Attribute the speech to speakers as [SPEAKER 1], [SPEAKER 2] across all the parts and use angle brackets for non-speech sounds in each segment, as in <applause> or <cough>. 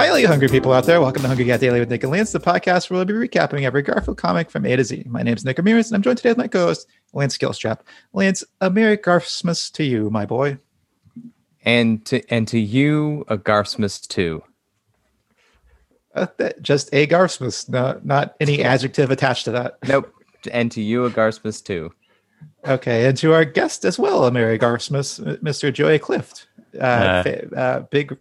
[SPEAKER 1] Hi, all you hungry people out there. Welcome to Hungry Cat Daily with Nick and Lance, the podcast where we'll be recapping every Garfield comic from A to Z. My name is Nick Ramirez, and I'm joined today with my co-host, Lance Skillstrap. Lance, a Merry Garfsmas to you, my boy.
[SPEAKER 2] And to and to you, a Garfsmas too.
[SPEAKER 1] Uh, that, just a Garfsmas, not, not any adjective attached to that.
[SPEAKER 2] Nope. And to you, a Garfsmas too.
[SPEAKER 1] Okay, and to our guest as well, a Merry Garfsmas, Mr. Joey Clift. Uh,
[SPEAKER 3] Uh,
[SPEAKER 1] fa- uh, big,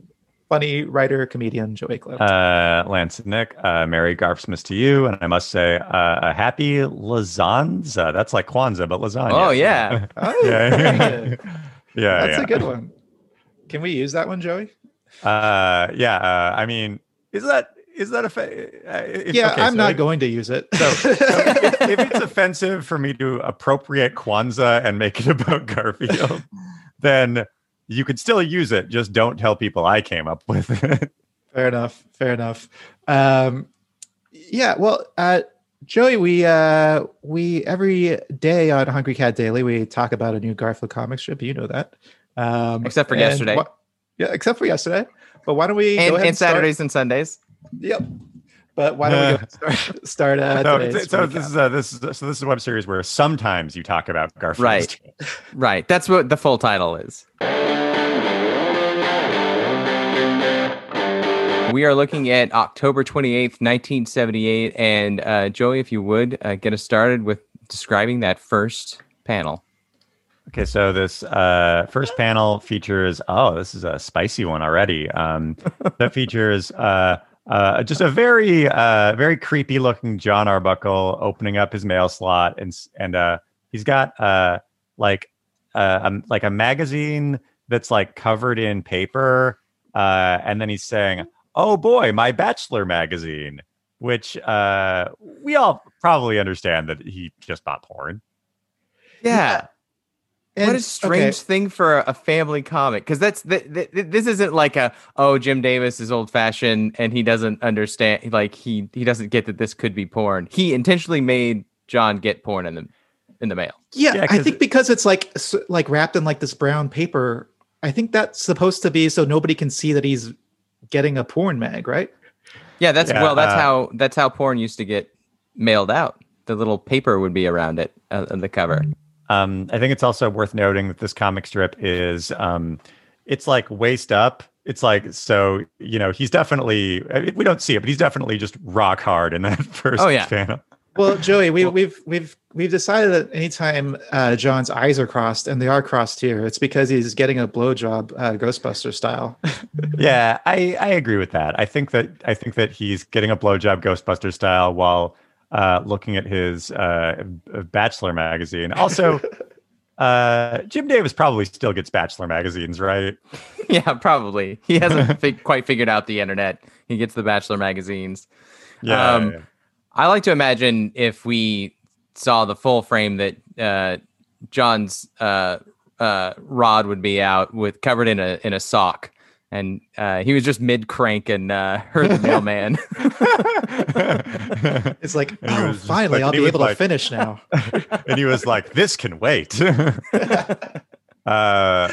[SPEAKER 1] funny writer, comedian, Joey Clift.
[SPEAKER 3] Uh, Lance and Nick, uh, Merry Garfsmas to you. And I must say, uh, a happy lasagna. That's like Kwanzaa, but lasagna.
[SPEAKER 2] Oh yeah. <laughs>
[SPEAKER 1] oh,
[SPEAKER 3] yeah. <laughs> yeah.
[SPEAKER 1] That's
[SPEAKER 3] yeah.
[SPEAKER 1] a good one. Can we use that one, Joey?
[SPEAKER 3] Uh, yeah. Uh, I mean, is that, is that a, fa- uh,
[SPEAKER 1] yeah,
[SPEAKER 3] okay,
[SPEAKER 1] I'm
[SPEAKER 3] so
[SPEAKER 1] not
[SPEAKER 3] if-
[SPEAKER 1] going to use it.
[SPEAKER 3] So, <laughs> so if, if it's offensive for me to appropriate Kwanzaa and make it about Garfield, then you could still use it. Just don't tell people I came up with <laughs> it.
[SPEAKER 1] fair enough. Fair enough. Um, yeah. Well, uh, Joey, we uh, we every day on Hungry Cat Daily we talk about a new Garfield comic strip. You know that. Um,
[SPEAKER 2] Except for yesterday.
[SPEAKER 1] wha- yeah, except for yesterday. But why don't we
[SPEAKER 2] And,
[SPEAKER 1] go ahead
[SPEAKER 2] and
[SPEAKER 1] start-
[SPEAKER 2] Saturdays and Sundays.
[SPEAKER 1] Yep. But why don't we go <laughs> start, start uh,
[SPEAKER 3] so, so
[SPEAKER 1] recap?
[SPEAKER 3] this is a, this is so this is a web series where sometimes you talk about Garfield.
[SPEAKER 2] Right. Right. That's what the full title is. We are looking at October 28th, 1978. And uh, Joey, if you would, uh, get us started with describing that first panel.
[SPEAKER 3] Okay, so this uh, first panel features. Oh, this is a spicy one already. Um, that features uh, uh, just a very, uh, very creepy looking John Arbuckle opening up his mail slot, and and uh, he's got uh, like uh, um, like a magazine that's like covered in paper, uh, and then he's saying, "Oh boy, my Bachelor magazine," which uh, we all probably understand that he just bought porn.
[SPEAKER 2] Yeah. What a strange
[SPEAKER 1] okay,
[SPEAKER 2] thing for a, a family comic because that's th- th- th- this isn't like a oh Jim Davis is old fashioned and he doesn't understand like he he doesn't get that this could be porn. He intentionally made John get porn in the in the mail.
[SPEAKER 1] Yeah,
[SPEAKER 3] Yeah,
[SPEAKER 1] I
[SPEAKER 3] 'cause
[SPEAKER 1] think
[SPEAKER 3] it-
[SPEAKER 1] because it's like like wrapped in like this brown paper. I think that's supposed to be so nobody can see that he's getting a porn mag, right?
[SPEAKER 2] Yeah, that's
[SPEAKER 3] Yeah,
[SPEAKER 2] well that's
[SPEAKER 3] uh,
[SPEAKER 2] how that's how porn used to get mailed out. The little paper would be around it uh, the cover.
[SPEAKER 3] Um, I think it's also worth noting that this comic strip is um, it's like waist up. It's like so you know he's definitely we don't see it, but he's definitely just rock hard in that <laughs> first
[SPEAKER 2] Oh, yeah.
[SPEAKER 3] panel.
[SPEAKER 1] Well, Joey, we, we've we've we've decided that anytime uh, John's eyes are crossed, and they are crossed here, it's because he's getting a blowjob, uh, Ghostbuster style. <laughs>
[SPEAKER 3] Yeah, I I agree with that. I think that I think that he's getting a blowjob Ghostbuster style while uh, looking at his uh, Bachelor magazine. Also. <laughs> Uh, Jim Davis probably still gets Bachelor magazines, right? <laughs>
[SPEAKER 2] yeah, probably. He hasn't <laughs> fi- quite figured out the internet. He gets the Bachelor magazines.
[SPEAKER 3] Yeah.
[SPEAKER 2] Um,
[SPEAKER 3] yeah.
[SPEAKER 2] I like to imagine if we saw the full frame that uh, John's uh, uh, rod would be out with covered in a in a sock, and uh, he was just mid crank and uh, <laughs> heard the mailman. <laughs>
[SPEAKER 1] It's like,
[SPEAKER 3] And
[SPEAKER 1] oh, finally,
[SPEAKER 3] like-
[SPEAKER 1] I'll be able
[SPEAKER 3] like-
[SPEAKER 1] to finish now. <laughs>
[SPEAKER 3] and he was like, "This can wait." uh, I,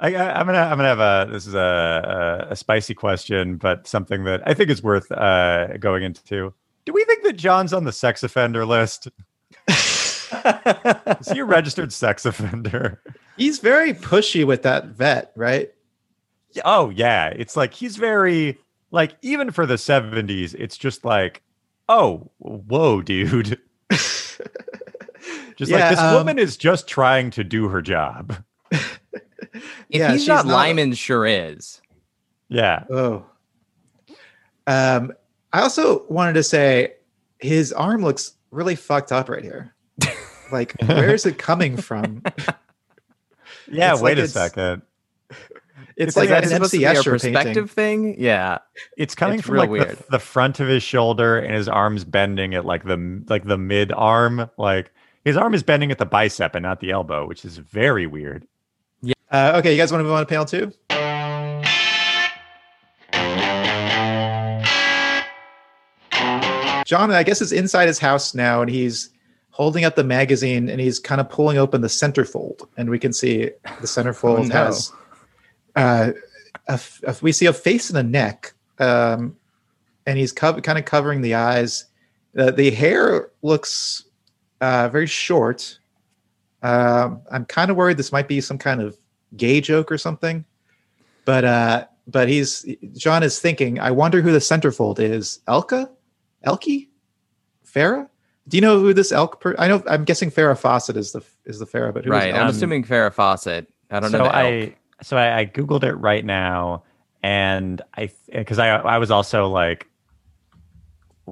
[SPEAKER 3] I, I'm gonna, I'm gonna have a. This is a, a, a spicy question, but something that I think is worth uh, going into. Do we think that John's on the sex offender list? Is he a registered sex offender?
[SPEAKER 1] He's very pushy with that vet, right?
[SPEAKER 3] Yeah, Oh yeah, it's like he's very like even for the 70s. It's just like, oh, whoa, dude. <laughs> Just
[SPEAKER 1] Yeah,
[SPEAKER 3] like this
[SPEAKER 1] um,
[SPEAKER 3] woman is just trying to do her job. <laughs>
[SPEAKER 2] if
[SPEAKER 1] Yeah,
[SPEAKER 2] he's
[SPEAKER 1] she's
[SPEAKER 2] not
[SPEAKER 1] not-
[SPEAKER 2] Lyman, sure is.
[SPEAKER 3] Yeah.
[SPEAKER 1] Oh. Um, I also wanted to say his arm looks really fucked up right here. Like, where is it coming from? <laughs>
[SPEAKER 3] Yeah,
[SPEAKER 1] It's
[SPEAKER 3] wait
[SPEAKER 1] like
[SPEAKER 3] a second.
[SPEAKER 1] It's
[SPEAKER 3] It's
[SPEAKER 1] like
[SPEAKER 3] like
[SPEAKER 1] an
[SPEAKER 2] Is supposed
[SPEAKER 1] MC
[SPEAKER 2] perspective
[SPEAKER 1] painting.
[SPEAKER 2] thing? Yeah.
[SPEAKER 3] It's coming
[SPEAKER 2] It's
[SPEAKER 3] from
[SPEAKER 2] real
[SPEAKER 3] like
[SPEAKER 2] weird.
[SPEAKER 3] the, the front of his shoulder and his arms bending at like the like the mid arm. Like his arm is bending at the bicep and not the elbow, which is very weird.
[SPEAKER 1] Uh, okay, you guys want to move on to panel two? John, I guess, is inside his house now, and he's holding up the magazine, and he's kind of pulling open the centerfold, and we can see the centerfold
[SPEAKER 2] Oh, no.
[SPEAKER 1] has. Uh, a f- a- we see a face and a neck, um, and he's co- kind of covering the eyes. Uh, the hair looks uh, very short. Um, I'm kind of worried this might be some kind of gay joke or something. But uh, but he's John is thinking. I wonder who the centerfold is. Elka, Elkie, Farrah. Do you know who this elk? Per- I know. I'm guessing Farrah Fawcett is the is the Farrah, but who is
[SPEAKER 2] right. I'm
[SPEAKER 1] Elk?
[SPEAKER 2] assuming Farrah Fawcett. I don't
[SPEAKER 3] so
[SPEAKER 2] know. The elk.
[SPEAKER 3] I so I, I googled it right now, and I because I I was also like,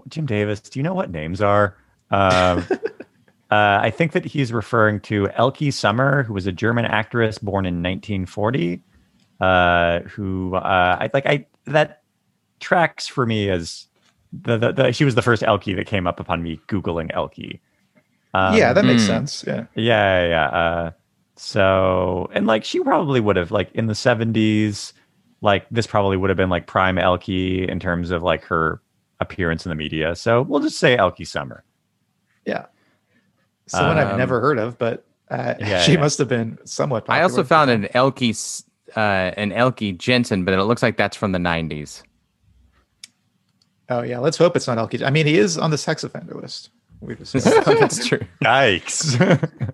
[SPEAKER 3] Jim Davis. Do you know what names are? Um, <laughs> uh, I think that he's referring to Elke Sommer, who was a German actress born in 1940. Uh, who uh, I like I that tracks for me as the, the, the she was the first Elke that came up upon me googling Elke. Um,
[SPEAKER 1] yeah, that makes
[SPEAKER 2] hmm.
[SPEAKER 1] sense. Yeah.
[SPEAKER 3] yeah, yeah. Yeah. So, and like she probably would have like in the seventies, like this probably would have been like prime Elke in terms of like her appearance in the media. So we'll just say Elke Sommer.
[SPEAKER 1] Yeah. Someone I've
[SPEAKER 3] Um,
[SPEAKER 1] never heard of, but uh,
[SPEAKER 3] yeah, <laughs>
[SPEAKER 1] she
[SPEAKER 3] yeah.
[SPEAKER 1] must have been somewhat. Popular
[SPEAKER 2] I also found an Elke, s- uh, an Elke Jensen, but it looks like that's from the 90s.
[SPEAKER 1] Oh yeah, let's hope it's not Elkie. I mean, he is on the sex offender list. We've <laughs> just
[SPEAKER 2] that's true.
[SPEAKER 3] Yikes! <laughs>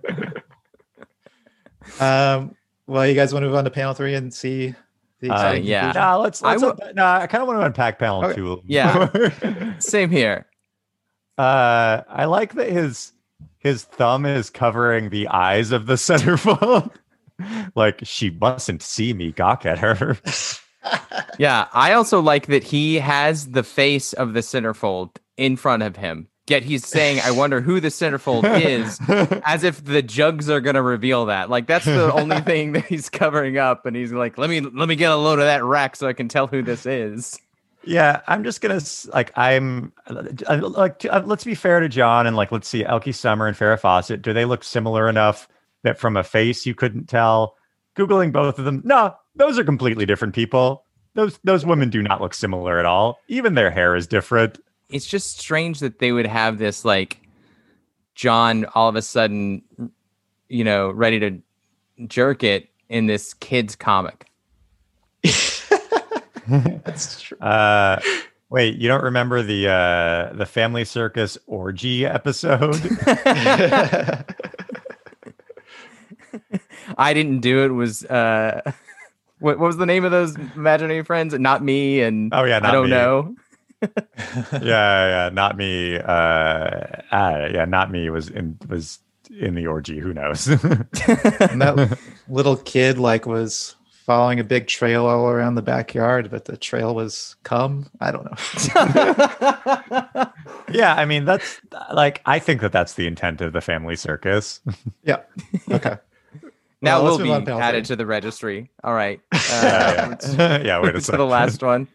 [SPEAKER 1] um, well, you guys want to move on to panel three and see the
[SPEAKER 3] Uh,
[SPEAKER 2] yeah.
[SPEAKER 1] conclusion?
[SPEAKER 3] nah, let's.
[SPEAKER 2] I
[SPEAKER 3] let's
[SPEAKER 2] will-
[SPEAKER 3] no, I kind of want to unpack panel
[SPEAKER 1] Okay.
[SPEAKER 3] two.
[SPEAKER 2] Yeah. <laughs> Same here.
[SPEAKER 3] uh, I like that his his thumb is covering the eyes of the centerfold. <laughs> like she mustn't see me gawk at her. <laughs>
[SPEAKER 2] Yeah, I also like that he has the face of the centerfold in front of him. Yet he's saying, "I wonder who the centerfold is," <laughs> as if the jugs are gonna reveal that. Like that's the <laughs> only thing that he's covering up, and he's like, "Let me let me get a load of that rack so I can tell who this is."
[SPEAKER 3] Yeah, I'm just gonna like I'm like uh, let's be fair to John and like let's see Elkie Sommer and Farrah Fawcett. Do they look similar enough that from a face you couldn't tell? Googling both of them, no, those are completely different people. Those those women do not look similar at all. Even their hair is different.
[SPEAKER 2] It's just strange that they would have this like John all of a sudden, you know, ready to jerk it in this kid's comic. <laughs>
[SPEAKER 1] That's true.
[SPEAKER 3] Uh, wait, you don't remember the uh, the Family Circus orgy episode? <laughs>
[SPEAKER 2] I didn't do it was uh <laughs> what, what was the name of those imaginary friends? Not me and
[SPEAKER 3] Oh yeah, not
[SPEAKER 2] I don't
[SPEAKER 3] me.
[SPEAKER 2] know. <laughs>
[SPEAKER 3] yeah, yeah, not me. Uh, uh, yeah, not me was in was in the orgy. Who knows? <laughs>
[SPEAKER 1] and that <laughs> little kid like was following a big trail all around the backyard, but the trail was cum. I don't know.
[SPEAKER 3] yeah, I mean that's like I think that that's the intent of the family circus.
[SPEAKER 1] yeah. Okay.
[SPEAKER 2] now
[SPEAKER 1] Well, let's
[SPEAKER 2] will
[SPEAKER 1] move
[SPEAKER 2] be
[SPEAKER 1] on to panel
[SPEAKER 2] added to the registry. All right. Uh,
[SPEAKER 3] yeah, yeah. yeah, wait a
[SPEAKER 2] to
[SPEAKER 3] second.
[SPEAKER 2] the last one.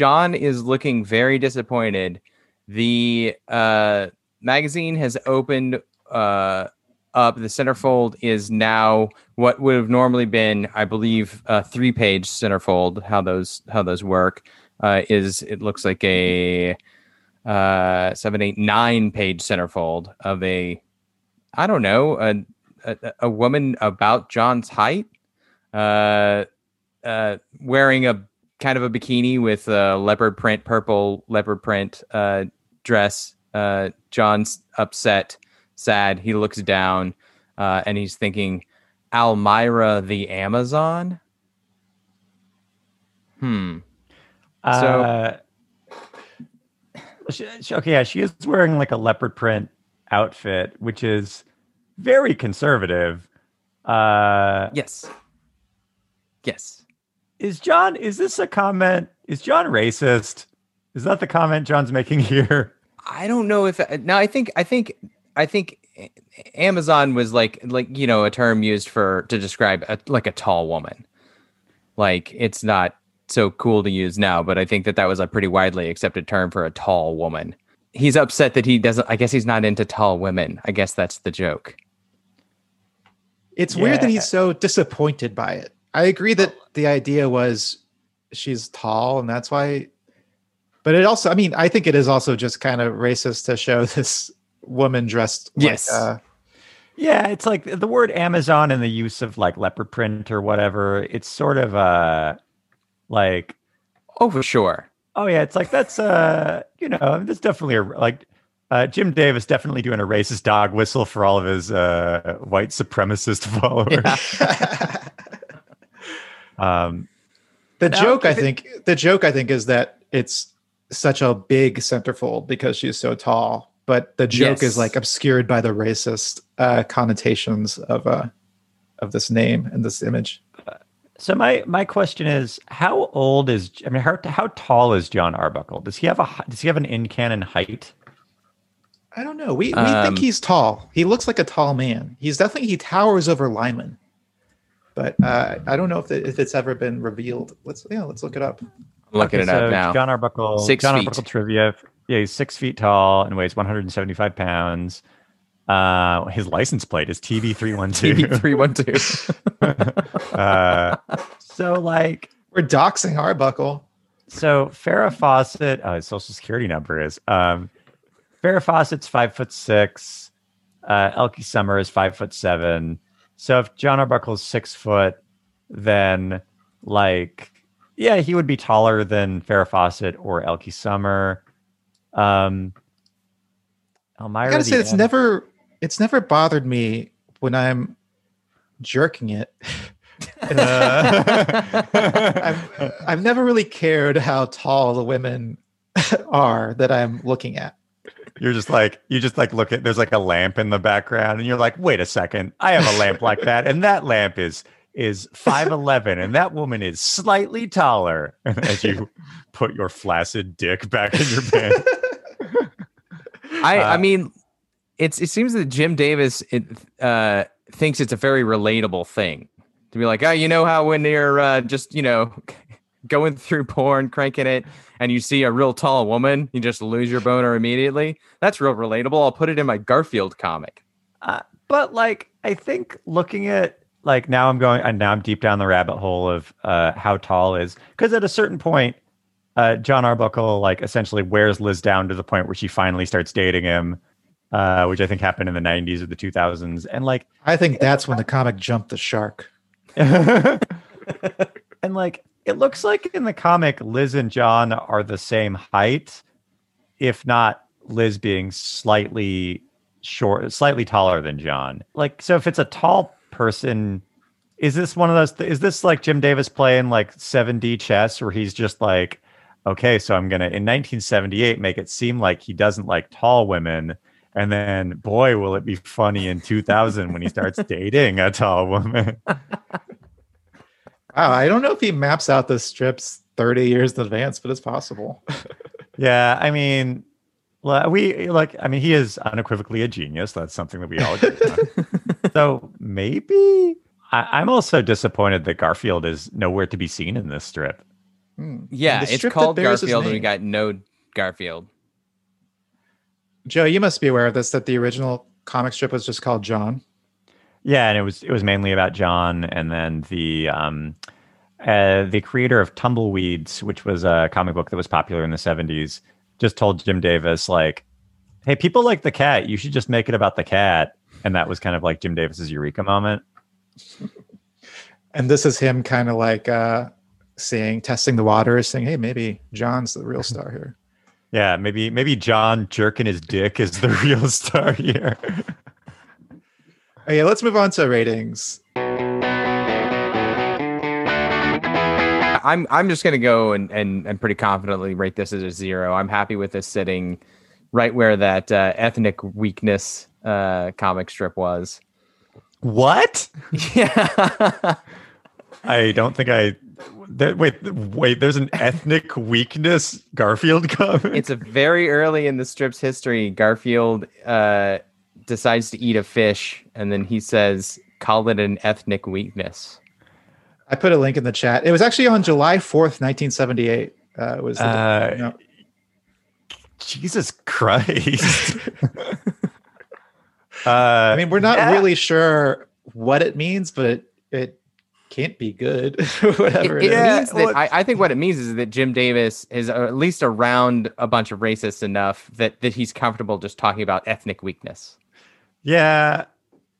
[SPEAKER 2] John is looking very disappointed. The uh, magazine has opened uh, up. The centerfold is now what would have normally been, I believe, a three-page centerfold. How those how those work uh, is it looks like a uh, seven, eight, nine page centerfold of a I don't know a a, a woman about John's height, uh, uh, wearing a kind of a bikini with a leopard print, purple leopard print uh, dress. Uh, John's upset, sad. He looks down uh, and he's thinking, Almira the Amazon? Hmm.
[SPEAKER 3] Uh, she, she- okay, yeah, she is wearing like a leopard print outfit, which is very conservative. Uh,
[SPEAKER 2] Yes. Yes.
[SPEAKER 3] Is John? Is this a comment? Is John racist? Is that the comment John's making <laughs> here?
[SPEAKER 2] I don't know if now I think I think I think Amazon was like like you know a term used for to describe a, like a tall woman. Like it's not so cool to use now, but I think that that was a pretty widely accepted term for a tall woman. He's upset that he doesn't. I guess he's not into tall women. I guess that's the joke.
[SPEAKER 1] It's weird that he's so disappointed by it. I agree that the idea was she's tall and that's why but it also I mean, I think it is also just kind of racist to show <laughs> this woman dressed like,
[SPEAKER 2] Yes.
[SPEAKER 1] uh,
[SPEAKER 3] Yeah, it's like the word Amazon and the use of like leopard print or whatever. It's sort of uh like
[SPEAKER 2] Oh, for sure.
[SPEAKER 3] oh yeah, it's like that's uh you know that's definitely a like uh, Jim Davis definitely doing a racist dog whistle for all of his uh, white supremacist <laughs> followers. <laughs> Um,
[SPEAKER 1] The
[SPEAKER 3] Now,
[SPEAKER 1] joke, I
[SPEAKER 3] if it-
[SPEAKER 1] think, the joke, I think, is that it's such a big centerfold because she's so tall. But the joke
[SPEAKER 2] Yes.
[SPEAKER 1] is like obscured by the racist uh, connotations of uh, of this name and this image.
[SPEAKER 3] so my my question is, how old is I mean how how tall is John Arbuckle? Does he have a does he have an in canon height?
[SPEAKER 1] I don't know. We we
[SPEAKER 2] Um,
[SPEAKER 1] think he's tall. He looks like a tall man. He's definitely he towers over Lyman. But uh, I don't know if, it, if it's ever been revealed. Let's yeah, let's look it up.
[SPEAKER 2] Looking
[SPEAKER 3] Okay,
[SPEAKER 2] it up now.
[SPEAKER 3] John Arbuckle,
[SPEAKER 2] Six
[SPEAKER 3] John
[SPEAKER 2] feet.
[SPEAKER 3] Arbuckle trivia. Yeah, he's six feet tall and weighs 175 pounds. Uh, his license plate is TB312.
[SPEAKER 2] TV three one two. <laughs> <laughs>
[SPEAKER 3] uh, so like
[SPEAKER 1] We're doxing Arbuckle.
[SPEAKER 3] So Farrah Fawcett, uh, his social security number is um, Farrah Fawcett's five foot six. Uh, Elkie Sommer is five foot seven. So if John Arbuckle's six foot, then like yeah, he would be taller than Farrah Fawcett or Elkie Sommer. Um, Elmira
[SPEAKER 1] I gotta say, it's
[SPEAKER 3] Am-
[SPEAKER 1] never it's never bothered me when I'm jerking it. <laughs> I've, I've never really cared how tall the women <laughs> are that I'm looking at.
[SPEAKER 3] You're just like you just like look at there's like a lamp in the background and you're like, wait a second, I have a lamp like that, and that lamp is is five eleven, and that woman is slightly taller. <laughs> As you put your flaccid dick back in your pants. <laughs>
[SPEAKER 2] I I
[SPEAKER 3] Uh,
[SPEAKER 2] mean, it's it seems that Jim Davis it, uh, thinks it's a very relatable thing to be like, oh, you know how when you're uh, just you know going through porn, cranking it, and you see a real tall woman, you just lose your boner immediately. That's real relatable. I'll put it in my Garfield comic.
[SPEAKER 3] Uh, but like I think looking at like now I'm going and now I'm deep down the rabbit hole of uh how tall is because at a certain point uh John Arbuckle like essentially wears Liz down to the point where she finally starts dating him uh which I think happened in the 90s or the 2000s and like
[SPEAKER 1] I think that's when the comic jumped the shark. <laughs>
[SPEAKER 3] and like it looks like in the comic Liz and John are the same height if not Liz being slightly short slightly taller than John. Like so if it's a tall person is this one of those is this like Jim Davis playing like 7D chess where he's just like okay so I'm going to in 1978 make it seem like he doesn't like tall women and then boy will it be funny in 2000 when he starts dating a tall woman <laughs>
[SPEAKER 1] Wow, I don't know if he maps out the strips 30 years in advance, but it's possible. <laughs>
[SPEAKER 3] Yeah, I mean, we like. I mean, he is unequivocally a genius. That's something that we all agree on. <laughs> so maybe I, I'm also disappointed that Garfield is nowhere to be seen in this strip.
[SPEAKER 1] Hmm.
[SPEAKER 2] Yeah,
[SPEAKER 1] And the
[SPEAKER 2] it's called Garfield, and we got no Garfield.
[SPEAKER 1] Joe, you must be aware of this that the original comic strip was just called John.
[SPEAKER 3] Yeah, and it was it was mainly about John, and then the um, uh, the creator of Tumbleweeds, which was a comic book that was popular in the '70s, just told Jim Davis like, "Hey, people like the cat. You should just make it about the cat." And that was kind of like Jim Davis's eureka moment.
[SPEAKER 1] And this is him kind of like uh saying, testing the waters, saying, Hey, maybe John's the real star here. <laughs>
[SPEAKER 3] Yeah, maybe maybe John jerking his dick is the <laughs> real star here.
[SPEAKER 1] Okay, let's move on to ratings.
[SPEAKER 2] I'm I'm just gonna go and, and and pretty confidently rate this as a zero. I'm happy with this sitting right where that uh, ethnic weakness uh, comic strip was.
[SPEAKER 3] what? <laughs>
[SPEAKER 2] Yeah.
[SPEAKER 3] I don't think I. Wait, wait. There's an ethnic weakness Garfield <laughs> comic.
[SPEAKER 2] it's a very early in the strip's history. Garfield uh, decides to eat a fish, and then he says, "Call it an ethnic weakness."
[SPEAKER 1] I put a link in the chat. It was actually on July 4th, 1978. Uh, it was the-
[SPEAKER 3] Uh,
[SPEAKER 1] no.
[SPEAKER 3] Jesus Christ. <laughs> uh,
[SPEAKER 1] I mean, we're not
[SPEAKER 3] yeah.
[SPEAKER 1] really sure what it means, but it, it can't be good. <laughs> Whatever
[SPEAKER 2] It,
[SPEAKER 1] it
[SPEAKER 2] it
[SPEAKER 1] is.
[SPEAKER 3] Yeah,
[SPEAKER 2] means that I, I think what it means is that Jim Davis is at least around a bunch of racists enough that that he's comfortable just talking about ethnic weakness.
[SPEAKER 3] Yeah.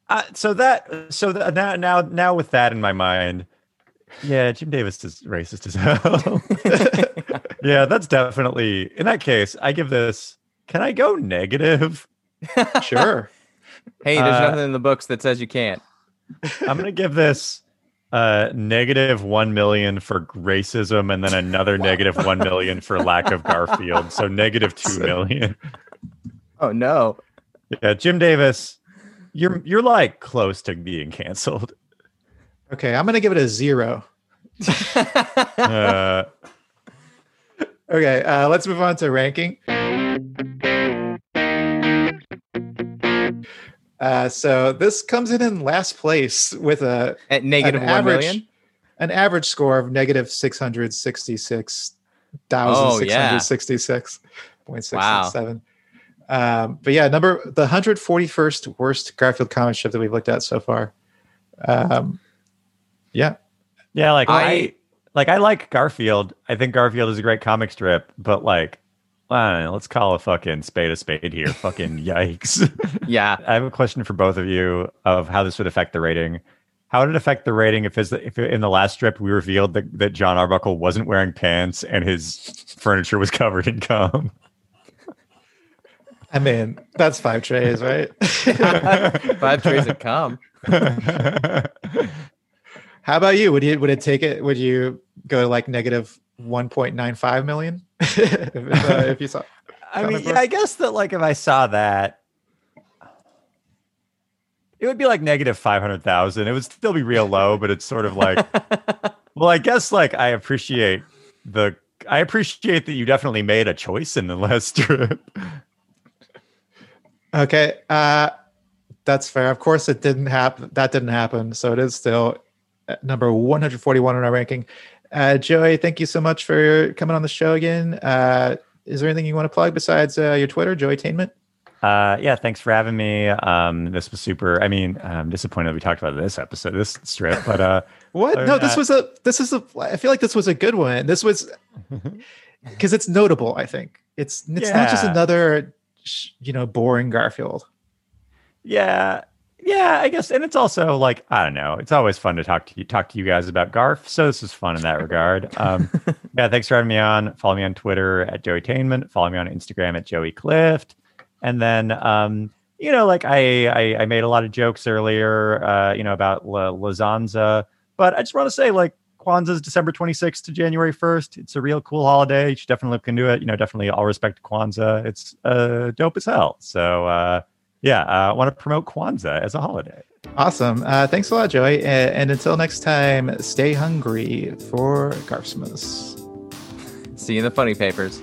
[SPEAKER 3] Uh, so that so that now now now with that in my mind, yeah, Jim Davis is racist as <laughs> hell. <laughs> yeah, that's definitely in that case. I give this. Can I go negative? <laughs>
[SPEAKER 1] Sure.
[SPEAKER 2] Hey, there's
[SPEAKER 3] Uh,
[SPEAKER 2] nothing in the books that says you can't.
[SPEAKER 3] I'm gonna give this uh negative one million for racism and then another negative one million for lack of Garfield. So negative two million.
[SPEAKER 2] Oh no.
[SPEAKER 3] Yeah, Jim Davis, you're you're like close to being canceled.
[SPEAKER 1] Okay, I'm gonna give it a zero.
[SPEAKER 3] Uh, <laughs>
[SPEAKER 1] Okay, uh, let's move on to ranking. Uh, so this comes in in last place with a
[SPEAKER 2] At negative
[SPEAKER 1] an
[SPEAKER 2] one
[SPEAKER 1] average,
[SPEAKER 2] million.
[SPEAKER 1] an average score of negative six hundred sixty-six
[SPEAKER 2] Oh,
[SPEAKER 1] thousand six hundred sixty-six point six seven. Um, but yeah, number the hundred forty-first worst Garfield comic strip that we've looked at so far. Um, yeah,
[SPEAKER 3] yeah, like I,
[SPEAKER 2] I-
[SPEAKER 3] like I like Garfield. I think Garfield is a great comic strip, but like I know, let's call a fucking spade a spade here. fucking <laughs> yikes.
[SPEAKER 2] Yeah. <laughs>
[SPEAKER 3] I have a question for both of you of how this would affect the rating. How would it affect the rating if, it's, if in the last strip we revealed that, that John Arbuckle wasn't wearing pants and his furniture was <laughs> covered in cum?
[SPEAKER 1] I mean that's five trays, right? <laughs>
[SPEAKER 2] Five trays of cum. <laughs>
[SPEAKER 1] How about you? Would you would it take it? Would you go to like negative one point nine five million <laughs> if, uh, if you saw?
[SPEAKER 3] I mean, yeah. I guess that like if I saw that, it would be like negative five hundred thousand. It would still be real low, but it's sort of like, well, I guess like I appreciate the, I appreciate that you definitely made a choice in the last strip.
[SPEAKER 1] Okay, uh, that's fair. Of course, it didn't happen. That didn't happen. So it is still number one hundred forty-one in our ranking. Uh, Joey, thank you so much for coming on the show again. Uh, is there anything you want to plug besides uh, your Twitter, Joey Tainment?
[SPEAKER 3] Uh, yeah, thanks for having me. Um, this was super. I mean, I'm disappointed we talked about this episode, this strip, but uh, <laughs>
[SPEAKER 1] What? No, this was a. This is a. I feel like this was a good one. This was <laughs> <laughs> because it's notable. I think it's it's not just another, you know, boring Garfield.
[SPEAKER 3] yeah, yeah, I guess, and it's also like I don't know. It's always fun to talk to you, talk to you guys about Garf. So this is fun in that regard. Um, <laughs> yeah, thanks for having me on. Follow me on Twitter at Joey Tainment. Follow me on Instagram at Joey Clift. And then, um, you know, like I, I, I made a lot of jokes earlier, uh, you know, about La, Lazanza, but I just want to say, like, Kwanzaa's December 26th to January 1st. It's a real cool holiday. You should definitely look into it. You know, definitely all respect to Kwanzaa. It's uh, dope as hell. So, uh, yeah, I want to promote Kwanzaa as a holiday.
[SPEAKER 1] Awesome. Uh, thanks a lot, Joey. And, and until next time, stay hungry for Garfsmas.
[SPEAKER 2] See you in the funny papers.